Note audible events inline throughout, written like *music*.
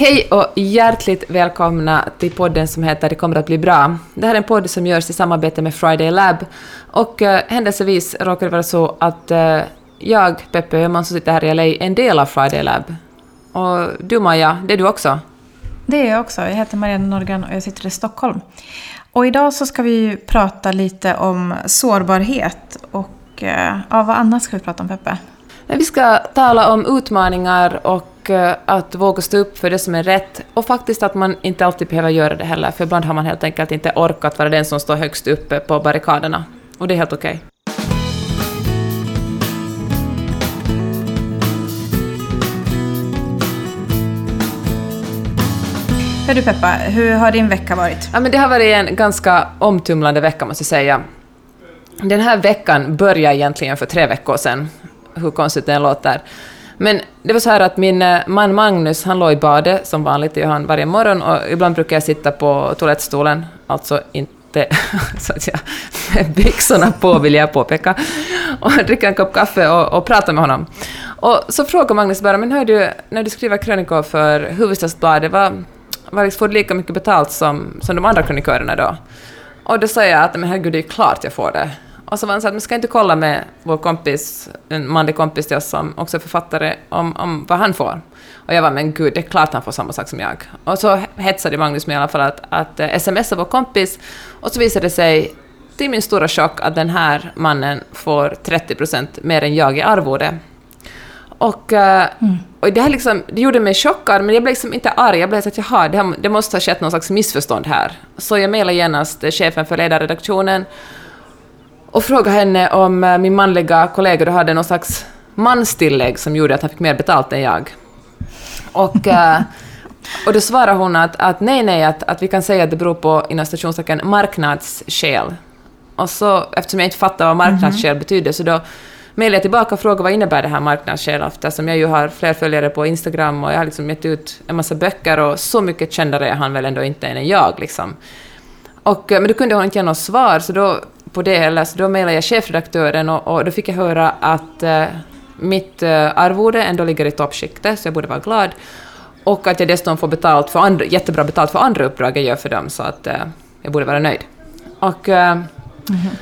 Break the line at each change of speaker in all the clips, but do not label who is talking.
Hej och hjärtligt välkomna till podden som heter Det kommer att bli bra. Det här är en podd som görs i samarbete med Friday Lab och uh, händelsevis råkar det vara så att uh, jag, Peppe Öhman som sitter här i LA, är en del av Friday Lab. Och du Maja, det är du också?
Det är jag också. Jag heter Marianne Norgren och jag sitter i Stockholm. Och idag så ska vi prata lite om sårbarhet och uh, ja, vad annat ska vi prata om Peppe?
Vi ska tala om utmaningar och eh, att våga stå upp för det som är rätt och faktiskt att man inte alltid behöver göra det heller, för ibland har man helt enkelt inte orkat vara den som står högst uppe på barrikaderna. Och det är helt okej.
Okay. du Peppa, hur har din vecka varit?
Ja, men det har varit en ganska omtumlande vecka måste jag säga. Den här veckan började egentligen för tre veckor sedan hur konstigt det låter. Men det var så här att min eh, man Magnus, han låg i badet, som vanligt det gör han varje morgon, och ibland brukar jag sitta på toalettstolen, alltså inte *laughs* så att jag med byxorna på vill jag påpeka, och dricka en kopp kaffe och, och prata med honom. Och så frågar Magnus bara, men hör du, när du skriver krönikor för Hufvudstadsbladet, vad, vad liksom, får du lika mycket betalt som, som de andra krönikörerna då? Och då sa jag att men herregud, det är klart jag får det. Och så var han så att, men ska inte kolla med vår kompis, en manlig kompis till oss som också är författare, om, om vad han får? Och jag var men gud, det är klart han får samma sak som jag. Och så hetsade Magnus mig i alla fall att, att eh, smsa vår kompis, och så visade det sig till min stora chock att den här mannen får 30 procent mer än jag i arvode. Och, eh, mm. och det, här liksom, det gjorde mig chockad, men jag blev liksom inte arg. Jag blev så att jaha, det, det måste ha skett någon slags missförstånd här. Så jag mejlade genast chefen för ledarredaktionen och frågade henne om eh, min manliga kollega hade någon slags manstillägg som gjorde att han fick mer betalt än jag. Och, eh, *laughs* och då svarade hon att, att nej, nej, att, att vi kan säga att det beror på inom stationstecken marknadsskäl. Och så, eftersom jag inte fattar vad marknadsskäl mm -hmm. betyder, så då mejlade jag tillbaka och frågade vad innebär det här marknadsskäl, eftersom jag ju har fler följare på Instagram och jag har liksom gett ut en massa böcker och så mycket kändare är han väl ändå inte än jag. Liksom. Och, eh, men då kunde hon inte ge något svar, så då på det heller, så då mejlade jag chefredaktören och, och, då fick jag höra att uh, mitt uh, arvode ändå ligger i toppskiktet, så jag borde vara glad. Och att jag dessutom får betalt för andra, jättebra betalt för andra uppdrag jag gör för dem, så att uh, jag borde vara nöjd. Och, mm -hmm.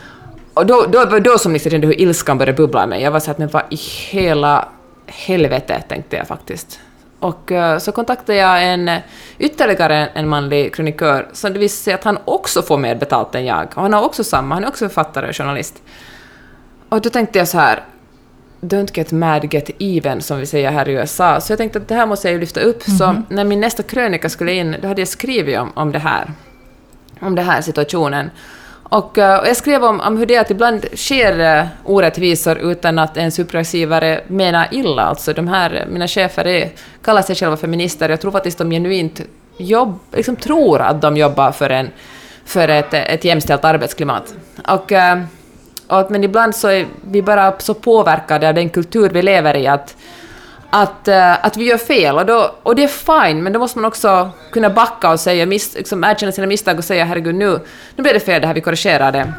och då, då, då, då som liksom kände hur ilskan började bubbla i mig. Jag var så att men vad i hela helvete, tänkte jag faktiskt. Och uh, så kontaktade jag en, ytterligare en manlig krönikör som det visade sig att han också får mer betalt än jag. Och han har också samma, han är också författare och journalist. Och då tänkte jag så här, don't get mad, get even, som vi säger här i USA. Så jag tänkte att det här måste jag ju lyfta upp. Mm -hmm. Så mhm. när min nästa krönika skulle in, då hade jag skrivit om, om det här. Om den här situationen. Och, eh, och jag skrev om, om hur det är att ibland sker eh, orättvisor utan att ens uppdragsgivare menar illa. Alltså de här, eh, mina chefer är, kallar sig själva för. Jag tror faktiskt de genuint jobb, liksom tror att de jobbar för, en, för ett, ett jämställt arbetsklimat. Och, och, men ibland så är vi bara så påverkade av den kultur vi lever i att att, uh, att vi gör fel. Och, då, och det är fine, men då måste man också kunna backa och säga, miss, liksom, erkänna sina misstag och säga herregud nu, nu blev det fel det här, vi korrigerar det.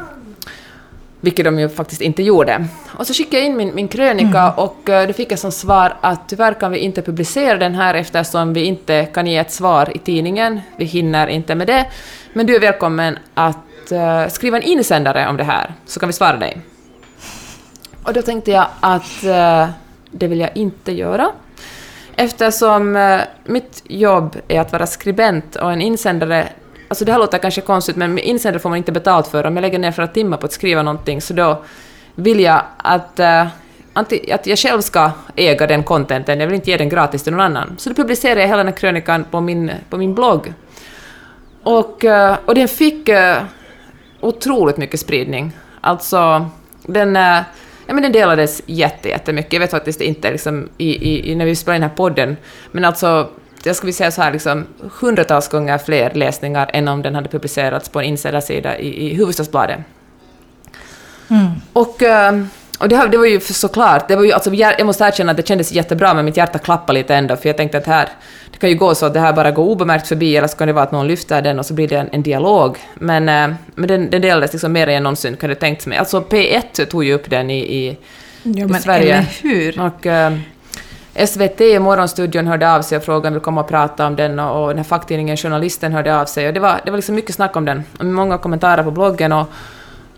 Vilket de ju faktiskt inte gjorde. Och så skickade jag in min, min krönika mm. och uh, då fick jag som svar att tyvärr kan vi inte publicera den här eftersom vi inte kan ge ett svar i tidningen. Vi hinner inte med det. Men du är välkommen att uh, skriva en insändare om det här, så kan vi svara dig. Och då tänkte jag att det vill jag inte göra. Eftersom eh, mitt jobb är att vara skribent och en insändare Alltså det här låter kanske konstigt, men insändare får man inte betalt för. Om jag lägger ner flera timmar på att skriva någonting, så då vill jag att, uh, att jag själv ska äga den contenten. Jag vill inte ge den gratis till någon annan. Så då publicerar jag hela den här krönikan på min, på min blogg. Och, uh, och den fick uh, otroligt mycket spridning. Alltså, den... Uh, ja, men den delades jättemycket. Jag vet faktiskt inte liksom, i, i, när vi spelade in den här podden, men alltså jag skulle säga så här, liksom, hundratals gånger fler läsningar än om den hade publicerats på en insändarsida i, i Hufvudstadsbladet. Mm. Och, eh, och det, det var ju såklart, det var ju, alltså, jag måste erkänna att det kändes jättebra, men mitt hjärta klappade lite ändå, för jag tänkte att här, det kan ju gå så att det här bara går obemärkt förbi, eller så kan det vara att någon lyfter den och så blir det en, en dialog. Men, äh, men den, den delades liksom mer än någonsin, kan det tänkt mig. Alltså P1 tog ju upp den i, i,
ja,
i Sverige.
Eller hur?
Och, äh, SVT i Morgonstudion hörde av sig och frågade om vi komma och prata om den och, och den här facktidningen Journalisten hörde av sig och det var, det var liksom mycket snack om den och många kommentarer på bloggen och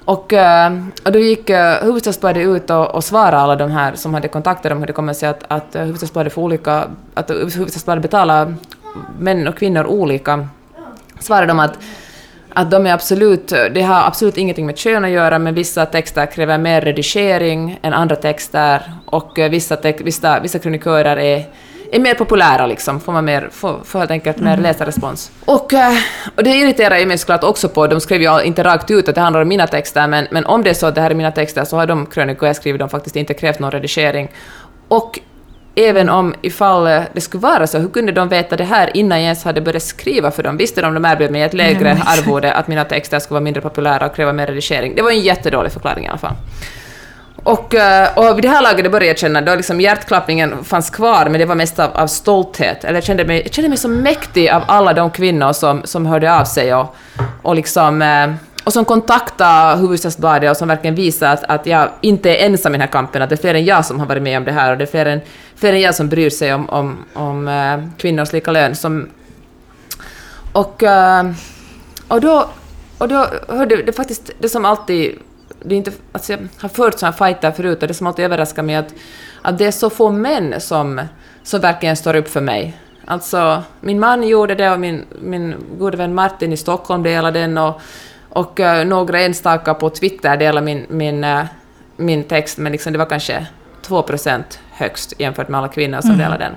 och, eh, och då gick eh, Hufvudstadsbladet ut och, och svarade alla de här som hade kontaktat dem hur det kommer sig att, att eh, Hufvudstadsbladet får olika, att Hufvudstadsbladet betalar män och kvinnor olika. Svarade de att att de är absolut, det har absolut ingenting med kön att göra, men vissa texter kräver mer redigering än andra texter och vissa, vissa, vissa kronikörer är är mer populära liksom, får man mer, får, får helt enkelt mer mm. läsarrespons. Och, eh, och det irriterar ju mig såklart också på, de skrev ju inte rakt ut att det handlar om mina texter, men, men om det är så att det här är mina texter så har de krönikor jag skrivit de faktiskt inte krävt någon redigering. Och även om ifall det skulle vara så, hur kunde de veta det här innan jag ens hade börjat skriva för dem? Visste de om de erbjöd mig ett lägre arvode att mina texter skulle vara mindre populära och kräva mer redigering? Det var en jättedålig förklaring i alla fall. Och, eh, och vid det här laget började jag känna, då liksom hjärtklappningen fanns kvar, men det var mest av, av stolthet. Eller jag kände, mig, jag kände mig så mäktig av alla de kvinnor som, som hörde av sig och, och liksom eh, och som kontaktade Hufvudstadsbladet och som verkligen visade att, att jag inte är ensam i den här kampen, att det är fler än jag som har varit med om det här och det är fler än, fler än jag som bryr sig om, om, om eh, kvinnors lika lön. Som, och, och då, och då hörde det faktiskt, det som alltid det är inte, alltså jag har fört sådana fighter förut och det som alltid överraskar mig är att, att det är så få män som, som verkligen står upp för mig. Alltså, min man gjorde det och min, min gode vän Martin i Stockholm delade den och, och uh, några enstaka på Twitter delade min, min, uh, min text, men liksom det var kanske 2% högst jämfört med alla kvinnor som mm. delade den.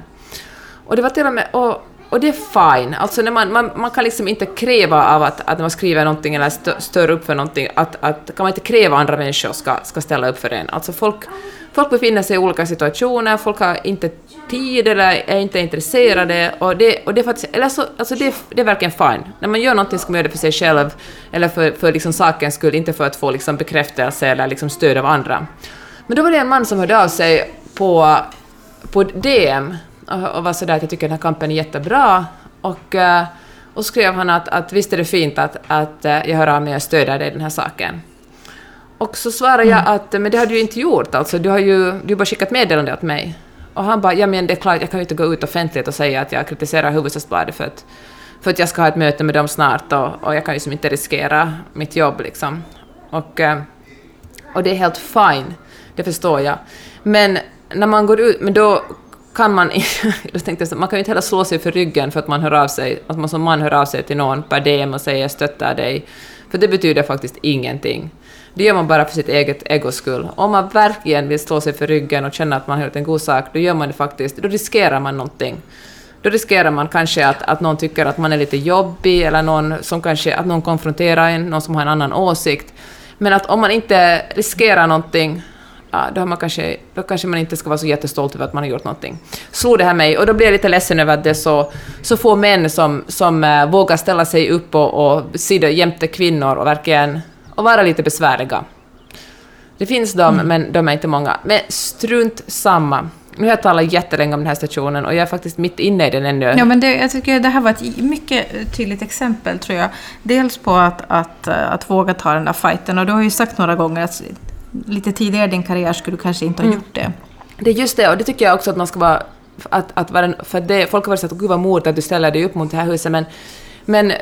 Och det var till och med... Och, och det är fine. Alltså när man, man, man kan liksom inte kräva av att, att man skriver någonting eller stö, stör upp för någonting, att, att kan man inte kräva andra människor ska, ska ställa upp för en. Alltså folk, folk befinner sig i olika situationer, folk har inte tid eller är inte intresserade och det, och det är faktiskt, eller så, alltså det, det är verkligen fine. När man gör någonting ska man göra det för sig själv eller för, för liksom sakens skull, inte för att få liksom bekräftelse eller liksom stöd av andra. Men då var det en man som hörde av sig på, på DM och var sådär att jag tycker den här kampen är jättebra. Och, eh, och skrev han att, att visst är det fint att, att eh, jag hör av mig och stöder dig i den här saken. Och så svarade jag mm. att men det har du ju inte gjort, alltså du har ju du har bara skickat meddelande åt mig. Och han bara ja men det är klart, jag kan ju inte gå ut offentligt och säga att jag kritiserar Hufvudstadsbladet för att, för att jag ska ha ett möte med dem snart och, och jag kan ju som inte riskera mitt jobb liksom. Och, eh, och det är helt fine, det förstår jag. Men när man går ut, men då kan man, *laughs* jag tänkte, man kan ju inte heller slå sig för ryggen för att man hör av sig, att man som man hör av sig till någon per DM och säger stöttar dig, för det betyder faktiskt ingenting. Det gör man bara för sitt eget egos skull. Om man verkligen vill slå sig för ryggen och känna att man har gjort en god sak, då gör man det faktiskt, då riskerar man någonting. Då riskerar man kanske att, att någon tycker att man är lite jobbig, eller någon som kanske, att någon konfronterar en, någon som har en annan åsikt. Men att om man inte riskerar någonting, då, har man kanske, då kanske man inte ska vara så jättestolt över att man har gjort någonting. Slog det här mig, och då blir jag lite ledsen över att det är så, så få män som, som uh, vågar ställa sig upp och, och sidor jämte kvinnor och verkligen och vara lite besvärliga. Det finns de, mm. men de är inte många. Men strunt samma. Nu har jag talat jättelänge om den här stationen och jag är faktiskt mitt inne i den ännu.
Ja, men det, jag tycker det här var ett mycket tydligt exempel, tror jag. Dels på att, att, att våga ta den där fighten. Och du har ju sagt några gånger att lite tidigare i din karriär skulle du kanske inte ha mm. gjort det.
Det är just det, och det tycker jag också att man ska vara... Att, att vara för det, folk har varit så att gud vad modigt att du ställer dig upp mot det här huset, men, men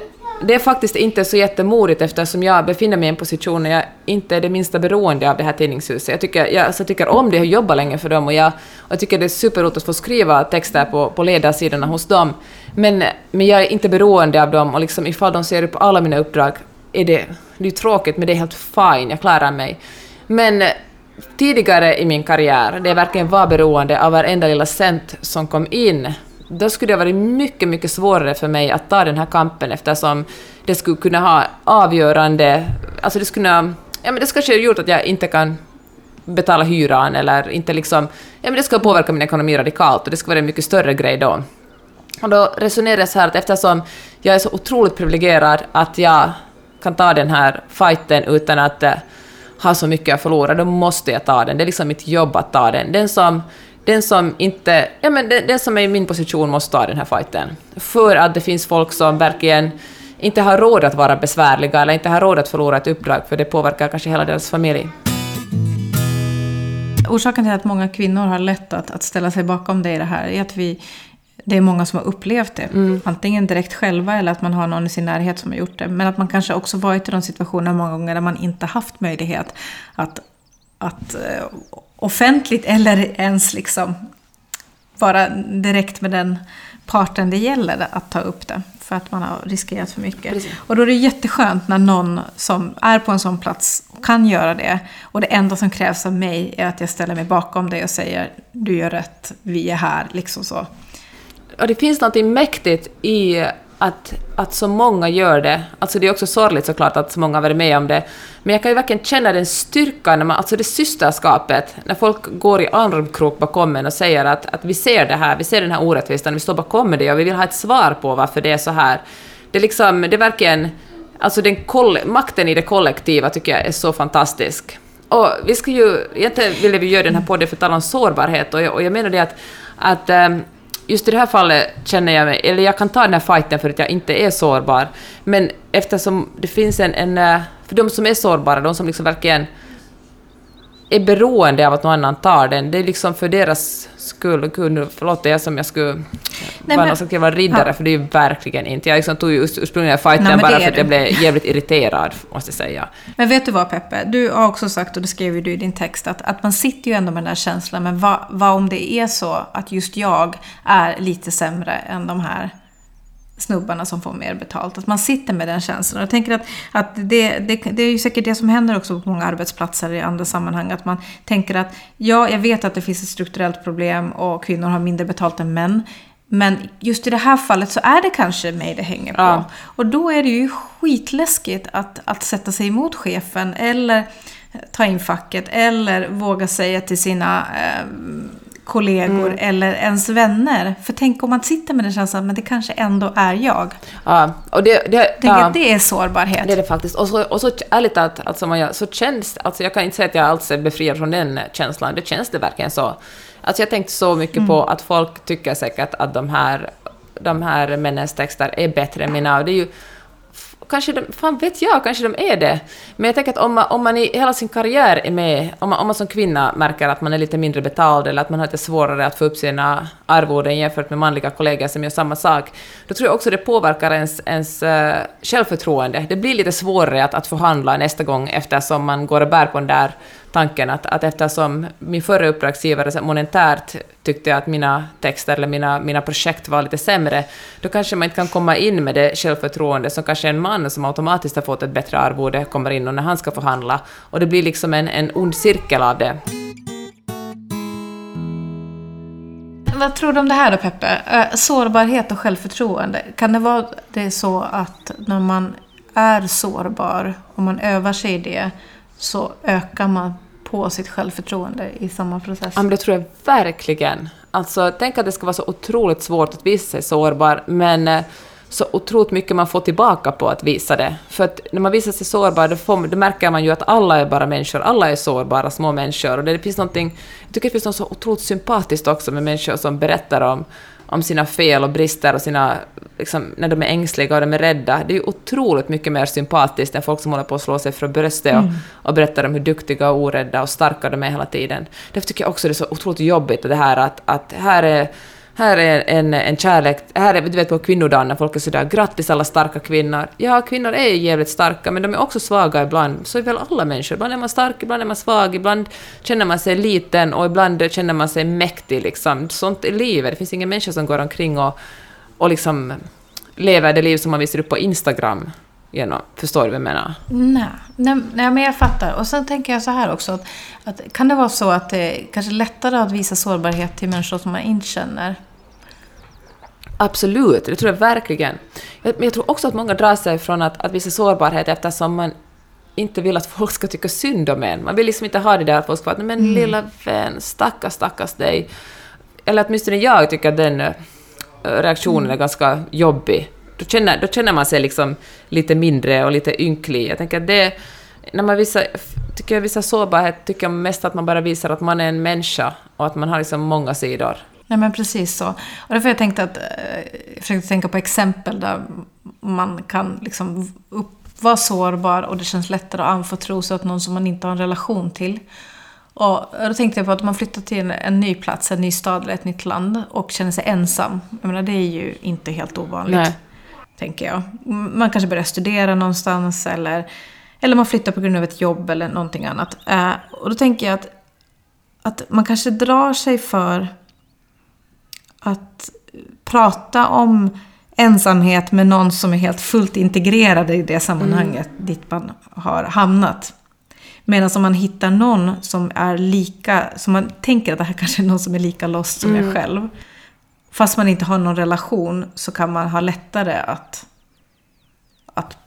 det är faktiskt inte så jättemodigt eftersom jag befinner mig i en position där jag inte är det minsta beroende av det här tidningshuset. Jag tycker, jag alltså, tycker om det, jag jobbar länge för dem och jag, och jag tycker det är superroligt att få skriva texter på, på ledarsidorna hos dem. Men, men jag är inte beroende av dem och liksom ifall de ser upp alla mina uppdrag är det, det är tråkigt men det är helt fine, jag klarar mig. Men tidigare i min karriär, det verkligen var beroende av varenda lilla cent som kom in, då skulle det ha varit mycket, mycket svårare för mig att ta den här kampen eftersom det skulle kunna ha avgörande... Alltså det skulle kunna... Ja, men det skulle ha gjort att jag inte kan betala hyran eller inte liksom... Ja, men det skulle påverka min ekonomi radikalt och det skulle vara en mycket större grej då. Och då resonerade jag så här att eftersom jag är så otroligt privilegierad att jag kan ta den här fighten utan att eh, har så mycket att förlora, då måste jag ta den. Det är liksom mitt jobb att ta den. Den som, den som inte... Ja, men den, den som är i min position måste ta den här fighten. För att det finns folk som verkligen inte har råd att vara besvärliga eller inte har råd att förlora ett uppdrag, för det påverkar kanske hela deras familj.
orsaken till att många kvinnor har lätt att, att ställa sig bakom det i det här är att vi, det är många som har upplevt det.
Mm.
Antingen direkt själva eller att man har någon i sin närhet som har gjort det. Men att man kanske också varit i de situationer många gånger där man inte haft möjlighet att, att eh, offentligt eller ens liksom vara direkt med den parten det gäller att ta upp det. För att man har riskerat för mycket.
Precis.
Och då är det jätteskönt när någon som är på en sån plats kan göra det. Och det enda som krävs av mig är att jag ställer mig bakom dig och säger du gör rätt, vi är här, liksom så.
Och det finns något mäktigt i att, att så många gör det. Alltså det är också sorgligt såklart att så många har varit med om det. Men jag kan ju verkligen känna den styrkan, när man, alltså det systerskapet, när folk går i armkrok bakom en och säger att, att vi ser det här, vi ser den här orättvisan, vi står bakom det och vi vill ha ett svar på varför det är så här. Det är liksom, det är verkligen, alltså den makten i det kollektiva tycker jag är så fantastisk. Och vi ska ju, egentligen ville vi göra den här podden för att tala om sårbarhet och jag, och jag menar det att, att ehm, just i det här fallet känner jag mig, eller jag kan ta den här fighten för att jag inte är sårbar, men eftersom det finns en, en eh, för de som är sårbara, de som liksom verkligen är beroende av att någon annan tar den, det är liksom för deras skull, gud förlåt det är som jag skulle
Nej,
vara
men-
ska vara riddare,
Ja.
för det är ju verkligen inte. Jag liksom tog ju urs- ursprungliga fighten
Nej,
bara för att jag blev jävligt irriterad, måste jag säga.
Men vet du vad Peppe? Du har också sagt, och det skrev ju du i din text, att, att man sitter ju ändå med den där känslan. Men vad, vad om det är så att just jag är lite sämre än de här snubbarna som får mer betalt? Att man sitter med den känslan. Jag tänker att, att det, det, det är ju säkert det som händer också på många arbetsplatser i andra sammanhang. Att man tänker att ja, jag vet att det finns ett strukturellt problem och kvinnor har mindre betalt än män. Men just i det här fallet så är det kanske mig det hänger på.
Ja.
Och då är det ju skitläskigt att, att sätta sig emot chefen eller ta in facket eller våga säga till sina eh, kollegor
Mm.
eller ens vänner. För tänk om man sitter med den känslan, men det kanske ändå är jag.
Ja, och det, det,
Tänk
ja.
att det är sårbarhet.
Det är det faktiskt. Och så, och så ärligt att alltså, man, så känns alltså jag kan inte säga att jag alls är befriad från den känslan, det känns det verkligen så. Alltså jag tänkte så mycket på att folk tycker säkert att de här, de här männens texter är bättre än mina. Och det är ju, kanske de, fan vet jag, kanske de är det. Men jag tänker att om man, om man i hela sin karriär är med, om man, om man som kvinna märker att man är lite mindre betald eller att man har lite svårare att få upp sina arvoden jämfört med manliga kollegor som gör samma sak, då tror jag också det påverkar ens, ens uh, självförtroende. Det blir lite svårare att, att förhandla nästa gång eftersom man går och bär på den där tanken att, att eftersom min förra uppdragsgivare monetärt tyckte att mina texter eller mina, mina projekt var lite sämre, då kanske man inte kan komma in med det självförtroende som kanske en man som automatiskt har fått ett bättre arvode kommer in och när han ska förhandla. Och det blir liksom en, en ond cirkel av det.
Vad tror du om det här då Peppe? Sårbarhet och självförtroende. Kan det vara det så att när man är sårbar och man övar sig i det så ökar man på sitt självförtroende i samma process?
Ja, men det tror jag verkligen. Alltså, tänk att det ska vara så otroligt svårt att visa sig sårbar, men eh, så otroligt mycket man får tillbaka på att visa det. För att när man visar sig sårbar, då, får, då märker man ju att alla är bara människor, alla är sårbara små människor. Och det finns någonting, jag tycker det finns något så otroligt sympatiskt också med människor som berättar om, om sina fel och brister och sina, liksom, när de är ängsliga och de är rädda. Det är ju otroligt mycket mer sympatiskt än folk som håller på att slå sig för bröstet och, och berättar om hur duktiga och orädda och starka de är hela tiden. Därför tycker jag också det är så otroligt jobbigt det här att, att här är här är en, en kärlek, här är, du vet på kvinnodagen när folk är sådär ”grattis alla starka kvinnor”. Ja, kvinnor är jävligt starka, men de är också svaga ibland. Så är väl alla människor. Ibland är man stark, ibland är man svag, ibland känner man sig liten och ibland känner man sig mäktig. Liksom. Sånt är livet. Det finns ingen människa som går omkring och, och liksom lever det liv som man visar upp på Instagram. Genom, förstår du vad jag menar?
Nej, nej, nej, men jag fattar. Och sen tänker jag så här också. Att, att, kan det vara så att det är kanske lättare att visa sårbarhet till människor som man inte känner?
Absolut, det tror jag verkligen. Men jag tror också att många drar sig från att, att visa sårbarhet eftersom man inte vill att folk ska tycka synd om en. Man vill liksom inte ha det där att folk ska vara men
Mm.
lilla vän, stackars, stackars dig. Eller åtminstone jag tycker att den eh, reaktionen
Mm.
är ganska jobbig. Då känner, då känner man sig liksom lite mindre och lite ynklig. Jag tänker att det... När man visar, tycker jag visar sårbarhet tycker jag mest att man bara visar att man är en människa och att man har liksom många sidor.
Nej men precis så. Och därför jag tänkte att, eh, jag försökte tänka på exempel där man kan liksom upp, vara sårbar och det känns lättare att anförtro sig åt någon som man inte har en relation till. Och då tänkte jag på att man flyttar till en, en ny plats, en ny stad eller ett nytt land och känner sig ensam. Jag menar, det är ju inte helt ovanligt.
Nej.
Tänker jag. Man kanske börjar studera någonstans eller, eller man flyttar på grund av ett jobb eller någonting annat. Eh, och då tänker jag att, att man kanske drar sig för att prata om ensamhet med någon som är helt fullt integrerad i det sammanhanget dit man har hamnat. Medan om man hittar någon som är lika, som man tänker att det här kanske är någon som är lika lost som jag själv. Fast man inte har någon relation så kan man ha lättare att, att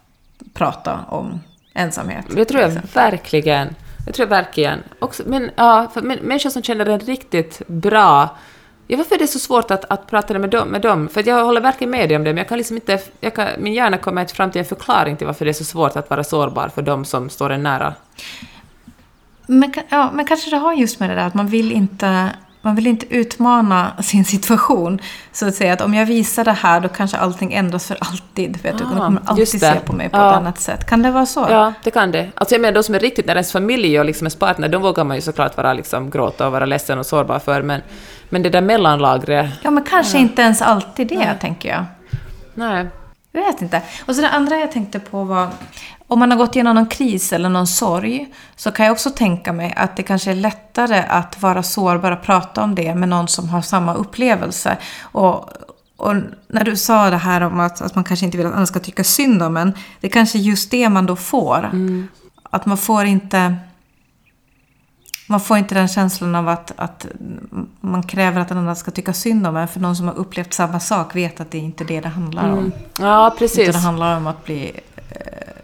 prata om ensamhet.
Det tror jag verkligen. Det tror jag verkligen. Också, men, ja, för människor som känner en riktigt bra... Ja, varför är det så svårt att, att prata med dem, med dem? För jag håller verkligen med dig om det, men jag kan liksom inte... Jag kan, min hjärna kommer inte fram till en förklaring till varför det är så svårt att vara sårbar för dem som står en nära.
Men, ja, men kanske det har just med det där att man vill inte man vill inte utmana sin situation. Så att säga att om jag visar det här då kanske allting ändras för alltid. Vet du,
Ah,
de kommer alltid se på mig på
Ja.
ett annat sätt. Kan det vara så?
Ja, det kan det. Alltså jag menar, de som är riktigt när ens familj och liksom ens partner, de vågar man ju såklart vara liksom gråta och vara ledsen och sårbar för, men, men det där mellanlagret,
Ja, men kanske inte ens alltid det, tänker jag.
nej.
Jag vet inte. Och så det andra jag tänkte på var, om man har gått igenom någon kris eller någon sorg, så kan jag också tänka mig att det kanske är lättare att vara sårbar och prata om det med någon som har samma upplevelse. Och, och när du sa det här om att, att man kanske inte vill att andra ska tycka synd om en, det är kanske just det man då får. Att man får inte... Man får inte den känslan av att, att man kräver att den andra ska tycka synd om en. För någon som har upplevt samma sak vet att det är inte det det handlar om.
Ja,
Utan
precis.
det handlar om att bli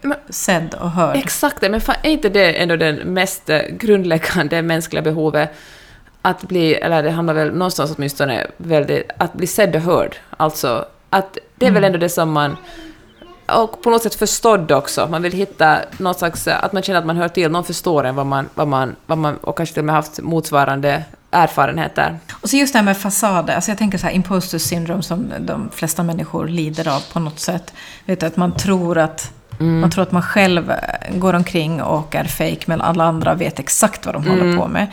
Men-
sedd och hörd.
Exakt men fan, är inte det ändå det mest eh, grundläggande *laughs* mänskliga behovet? Att bli, eller det handlar väl någonstans åtminstone väldigt, att bli sedd och hörd. Alltså, att det är väl ändå det som man... Och på något sätt förstådd också. Man vill hitta någon slags... eh, Att man känner att man hör till, någon förstår en vad man... Vad man, vad man och kanske till och med haft motsvarande erfarenheter.
Och så just det här med fasader. Alltså jag tänker så här imposter syndrome som de flesta människor lider av på något sätt. Vet du, att man tror att Man tror att man själv eh, går omkring och är fake men alla andra vet exakt vad de håller på med.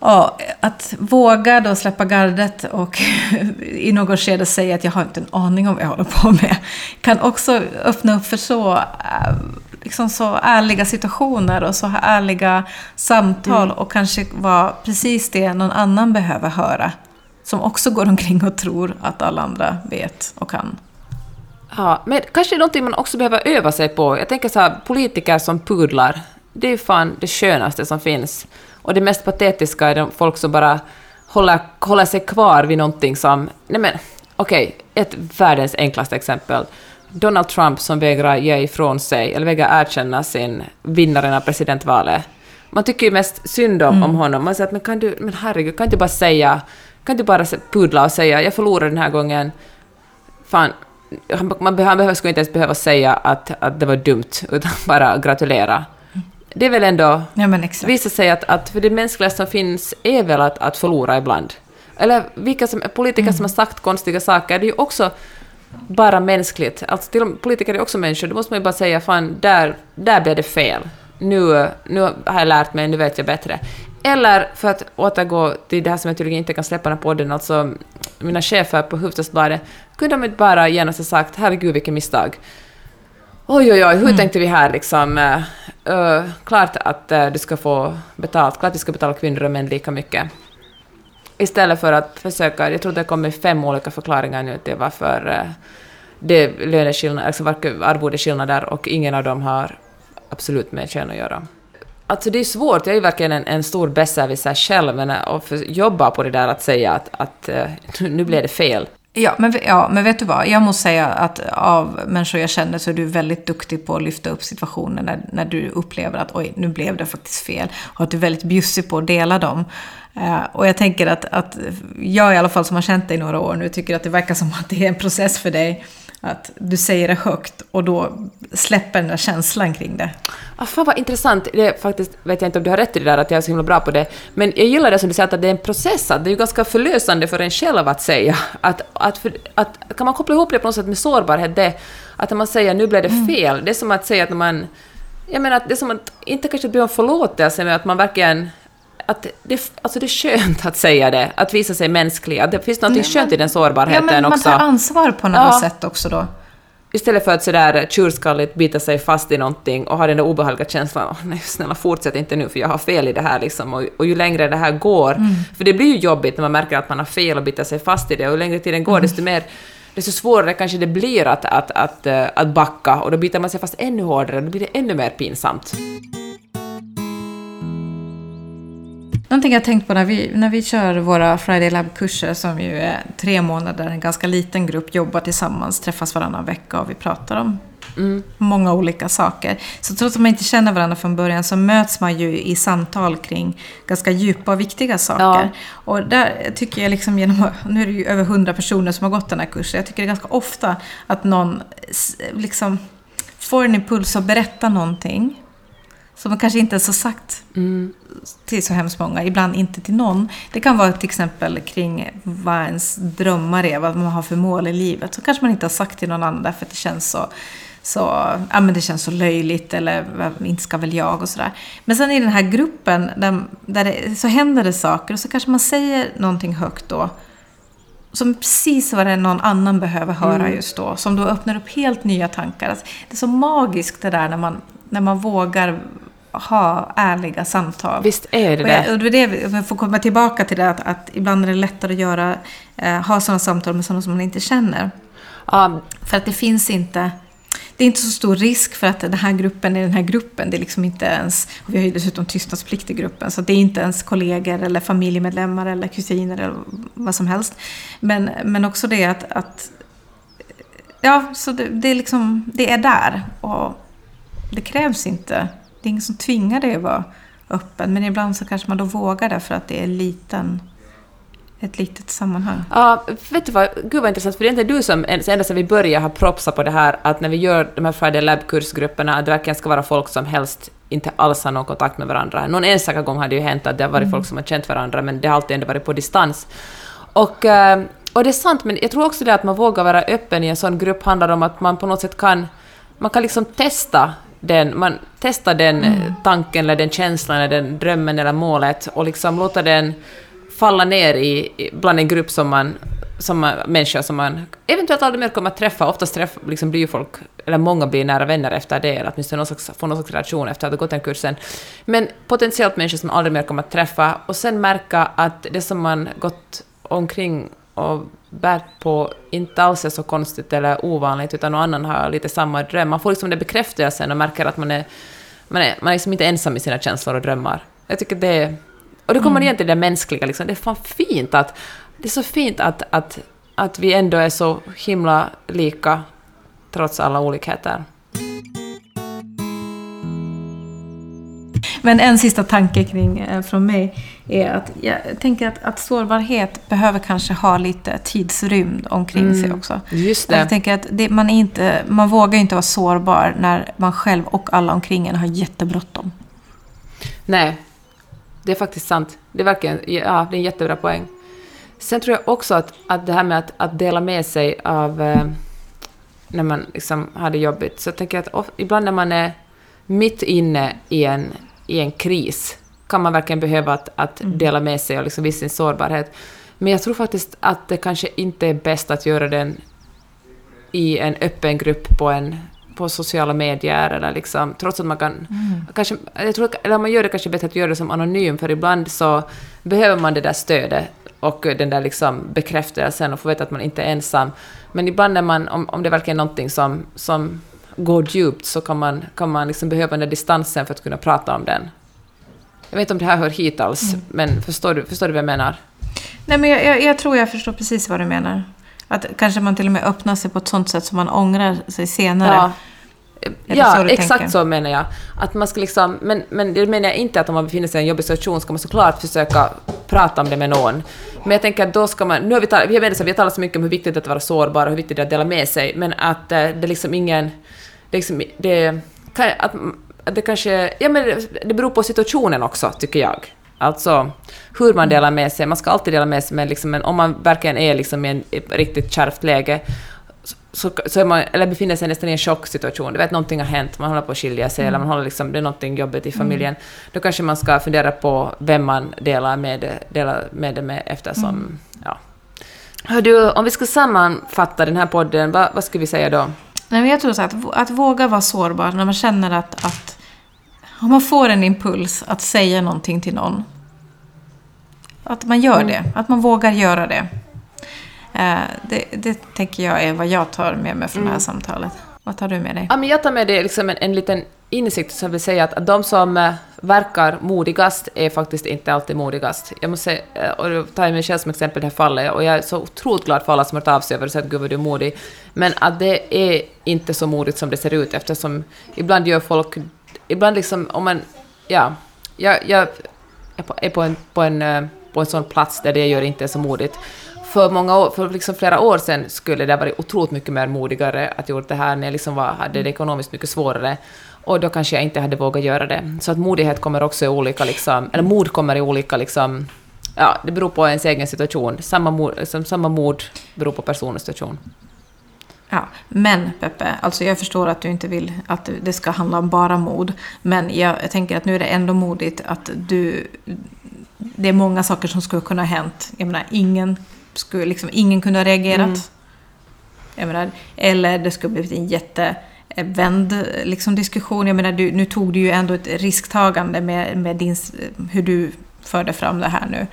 Ja, att våga då släppa gardet och *laughs* i något skede säga att jag har inte en aning om vad jag håller på med. Kan också öppna upp för så, äh, liksom så ärliga situationer och så ärliga samtal och kanske vara precis det någon annan behöver höra. Som också går omkring och tror att alla andra vet och kan.
Ja, men kanske någonting man också behöver öva sig på. Jag tänker så här, politiker som pudlar, det är ju fan det skönaste som finns. Och det mest patetiska är de folk som bara håller, håller sig kvar vid någonting som... Nej men, okej, ett världens enklaste exempel. Donald Trump som vägrar ge ifrån sig, eller vägrar erkänna sin vinnaren av presidentvalet. Man tycker ju mest synd om, om honom. Man säger att men kan du, men herregud, kan du bara säga, kan du bara pudla och säga jag förlorade den här gången, fan, man behöver, han behöver, skulle inte ens behöva säga att, att det var dumt, utan *laughs* bara gratulera. Det är väl ändå...
Ja men exakt.
visar sig att, att för det mänskliga som finns är väl att, att förlora ibland. Eller vilka som, politiker som har sagt konstiga saker, det är ju också bara mänskligt. Alltså till, och politiker är också människor, då måste man ju bara säga fan, där, där blev det fel. Nu, nu har jag lärt mig, nu vet jag bättre. Eller för att återgå till det här som jag tydligen inte kan släppa den här podden, alltså mina chefer på Hufvudstadsbladet, kunde de inte bara genast ha sagt herregud vilket misstag. Oj, oj, oj, hur tänkte vi här liksom? eh, klart att eh, du ska få betalt, klart vi ska betala kvinnor och män lika mycket. Istället för att försöka, jag tror det kommer fem olika förklaringar nu till varför eh, det är löneskillnader, alltså arvodeskillnader och ingen av dem har absolut med kön att göra. Alltså det är svårt, jag är ju verkligen en, en stor besserwisser själv, men eh, att jobba på det där att säga att, att eh, *laughs* nu blev det fel.
Ja men, ja, men vet du vad? Jag måste säga att av människor jag känner så är du väldigt duktig på att lyfta upp situationer när, när du upplever att oj, nu blev det faktiskt fel. Och att du är väldigt bjussig på att dela dem. Eh, och jag tänker att, att jag i alla fall som har känt dig i några år nu tycker att det verkar som att det är en process för dig. Att du säger det högt och då släpper den där känslan kring det.
Ah, fan vad intressant. Det är faktiskt, vet jag inte om du har rätt i det där att jag är så himla bra på det, men jag gillar det som du säger att det är en process, att det är ju ganska förlösande för en själv att säga. Att, att, för, att, kan man koppla ihop det på något sätt med sårbarhet, det, att när man säger nu blev det fel, det är som att säga att man Jag menar att det är som att, inte kanske be om förlåtelse, men att man verkligen att det, alltså det är skönt att säga det, att visa sig mänsklig. Att det finns något skönt i den sårbarheten
Ja, men man
också.
tar ansvar på något
Ja.
sätt också då.
Istället för att sådär tjurskalligt bita sig fast i någonting och ha den där obehagliga känslan Åh, nej snälla fortsätt inte nu för jag har fel i det här liksom. Och, och ju längre det här går, för det blir ju jobbigt när man märker att man har fel och biter sig fast i det och ju längre tiden går desto mer desto svårare kanske det blir att, att, att, eh, att backa och då biter man sig fast ännu hårdare och då blir det ännu mer pinsamt.
Någonting jag tänkt på när vi, när vi kör våra Friday Lab-kurser som ju är tre månader, en ganska liten grupp jobbar tillsammans, träffas varannan vecka och vi pratar om många olika saker. Så trots att man inte känner varandra från början så möts man ju i samtal kring ganska djupa och viktiga saker.
Ja.
Och där tycker jag liksom genom, nu är det ju över hundra personer som har gått den här kursen, jag tycker det är ganska ofta att någon liksom får en impuls att berätta någonting som kanske inte ens har sagt till så hemskt många, ibland inte till någon. Det kan vara till exempel kring vad ens drömmar är, vad man har för mål i livet. Så kanske man inte har sagt till någon annan därför att det känns så, så, ja, men det känns så löjligt eller "Vad- inte ska väl jag och sådär. Men sen i den här gruppen där, där det, så händer det saker och så kanske man säger någonting högt då. Som precis vad det är någon annan behöver höra just då. Som då öppnar upp helt nya tankar. Alltså, det är så magiskt det där när man, när man vågar ha ärliga samtal.
Visst är det det.
och det vi- om jag får komma tillbaka till det, att, att ibland är det lättare att göra, eh, ha sådana samtal med sådana som man inte känner.
Ja,
För att det finns inte, det är inte så stor risk för att den här gruppen är den här gruppen. Det är liksom inte ens, och vi har ju dessutom tystnadsplikt i gruppen, så det är inte ens kollegor eller familjemedlemmar eller kusiner eller vad som helst. Men, men också det att, att ja, så det, det är liksom, det är där. Och det krävs inte, det är ingen som tvingar dig att vara öppen. Men ibland så kanske man då vågar det för att det är liten, ett litet sammanhang.
Ja, vet du vad, gud vad intressant, för det är inte du som, ända sedan vi började, har propsat på det här att när vi gör de här Friday Lab-kursgrupperna, att det verkligen ska vara folk som helst inte alls har någon kontakt med varandra. Någon enstaka gång har det ju hänt att det har varit folk som har känt varandra, men det har alltid ändå varit på distans. Och, eh, och det är sant, men jag tror också det att man vågar vara öppen i en sån grupp handlar om att man på något sätt kan, man kan liksom testa den, man testar den eh, tanken eller den känslan eller den drömmen eller målet och liksom låta den falla ner i, i- bland en grupp som man, som man, människor som man eventuellt aldrig mer kommer att träffa. Oftast träff, liksom blir ju folk, eller många blir nära vänner efter det, eller åtminstone någon slags, får någon slags relation efter att ha gått den kursen. Men potentiellt människor som man aldrig mer kommer att träffa och sen märka att det som man gått omkring och bärt på inte alls är så konstigt eller ovanligt, utan någon annan har lite samma dröm. Man får liksom den bekräftelsen och märker att man är, man är, man är liksom inte ensam i sina känslor och drömmar. Jag tycker det är... Och det kommer
Mm.
igen till det mänskliga, liksom. det är fan fint att... Det är så fint att, att, att vi ändå är så himla lika, trots alla olikheter.
Men en sista tanke kring eh, från mig är att jag tänker att, att sårbarhet behöver kanske ha lite tidsrymd omkring sig också.
Just
Jag
det.
tänker att det, man, inte, man vågar inte vara sårbar när man själv och alla omkring en har jättebråttom.
Nej, det är faktiskt sant. Det är verkligen, ja, det är en jättebra poäng. Sen tror jag också att, att det här med att, att dela med sig av eh, när man liksom har det jobbigt, så tänker jag att of, ibland när man är mitt inne i en, i en kris kan man verkligen behöva att, att dela med sig och liksom visa sin sårbarhet. Men jag tror faktiskt att det kanske inte är bäst att göra den i en öppen grupp på, en, på sociala medier, eller liksom, trots att man kan... Kanske, jag tror, eller man gör det kanske bättre att göra det som anonym, för ibland så behöver man det där stödet och den där liksom bekräftelsen och få veta att man inte är ensam. Men ibland när man, om, om det verkligen är någonting som, som går djupt så kan man, kan man liksom behöva den där distansen för att kunna prata om den. Jag vet inte om det här hör hit alls, men förstår du, förstår du vad jag menar?
Nej, men jag, jag, jag tror jag förstår precis vad du menar. Att kanske man till och med öppnar sig på ett sånt sätt som man ångrar sig senare.
Ja, ja
så
exakt
tänker?
så menar jag. Att man ska liksom, men, men det menar jag inte att om man befinner sig i en jobbig situation ska man såklart försöka prata om det med någon. Men jag tänker att då ska man, nu har vi talat, vi har, så, vi har talat så mycket om hur viktigt det är att vara sårbar och hur viktigt det är att dela med sig, men att eh, det är liksom ingen, det är liksom, det, kan, att det kanske, ja men det, beror på situationen också, tycker jag. Alltså hur man delar med sig, man ska alltid dela med sig, men, liksom, men om man verkligen är liksom i en, ett riktigt kärvt läge, så, så är man, eller befinner sig nästan i en chocksituation. Du vet, någonting har hänt, man håller på att skilja sig, eller man håller liksom, det är någonting jobbigt i familjen. Då kanske man ska fundera på vem man delar med, det- delar med det med eftersom, ja. Hör du, om vi ska sammanfatta den här podden, vad, vad skulle vi säga då?
Nej, men jag tror så att, att våga vara sårbar när man känner att, att om man får en impuls att säga någonting till någon. Att man gör det, att man vågar göra det. Eh, det. Det tänker jag är vad jag tar med mig från det här samtalet. Vad tar du med dig?
Ja, men jag tar med det liksom en, en liten insikt som vill säga att, de som eh, verkar modigast är faktiskt inte alltid modigast. Jag måste säga, eh, och då tar jag mig själv som exempel i det här fallet, och jag är så otroligt glad för alla som har hört av sig över och sagt gud vad du är modig. Men att det är inte så modigt som det ser ut eftersom ibland gör folk, ibland liksom om man, ja, jag, jag är på, är på en, på en, eh, på en sån plats där det jag gör inte är så modigt. För, många år, för liksom flera år sedan skulle det ha varit otroligt mycket mer modigare att göra det här när jag liksom var, hade det ekonomiskt mycket svårare. Och då kanske jag inte hade vågat göra det. Så att modighet kommer också i olika, liksom, eller mod kommer i olika, liksom, ja, det beror på ens egen situation. Samma mod, liksom, samma mod beror på person och situation.
Ja, men Peppe, alltså jag förstår att du inte vill att det ska handla om bara mod. Men jag, tänker att nu är det ändå modigt att du... Det är många saker som skulle kunna ha hänt. Jag menar, ingen skulle liksom, ingen kunde ha reagerat.
Mm.
Jag menar, eller det skulle blivit en jättevänd liksom, diskussion. Jag menar, du, nu tog du ju ändå ett risktagande med, med din, hur du förde fram det här nu.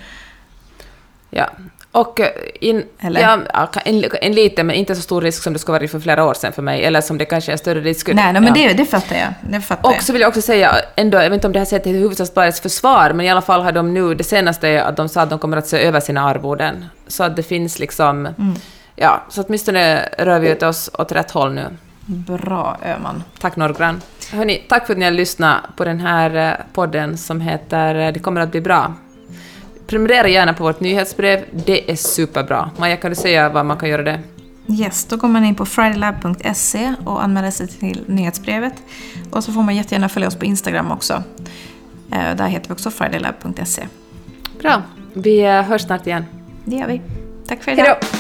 Ja. Och eh, in,
Eller?
Ja, en, en liten, men inte så stor risk som det skulle varit för flera år sedan för mig, eller som det kanske är större risk.
Nej, nej men
ja.
det, det fattar jag. Det fattar
Och
jag.
så vill jag också säga, ändå, jag vet inte om det här sättet till Hufvudstadsbladets försvar, men i alla fall har de nu, det senaste är att de sa att de kommer att se över sina arvoden. Så att det finns liksom,
Mm.
ja, så åtminstone rör vi oss åt rätt håll nu.
Bra Öman.
Tack Norgran. Hörni, tack för att ni har lyssnat på den här eh, podden som heter eh, Det kommer att bli bra. Prenumerera gärna på vårt nyhetsbrev, det är superbra. Maja, kan du säga var man kan göra det?
Yes, då går man in på fridaylab.se och anmäler sig till nyhetsbrevet. Och så får man jättegärna följa oss på Instagram också. Eh, Där heter vi också fridaylab.se.
Bra, vi eh, hörs snart igen.
Det gör vi. Tack för idag.
Hej då!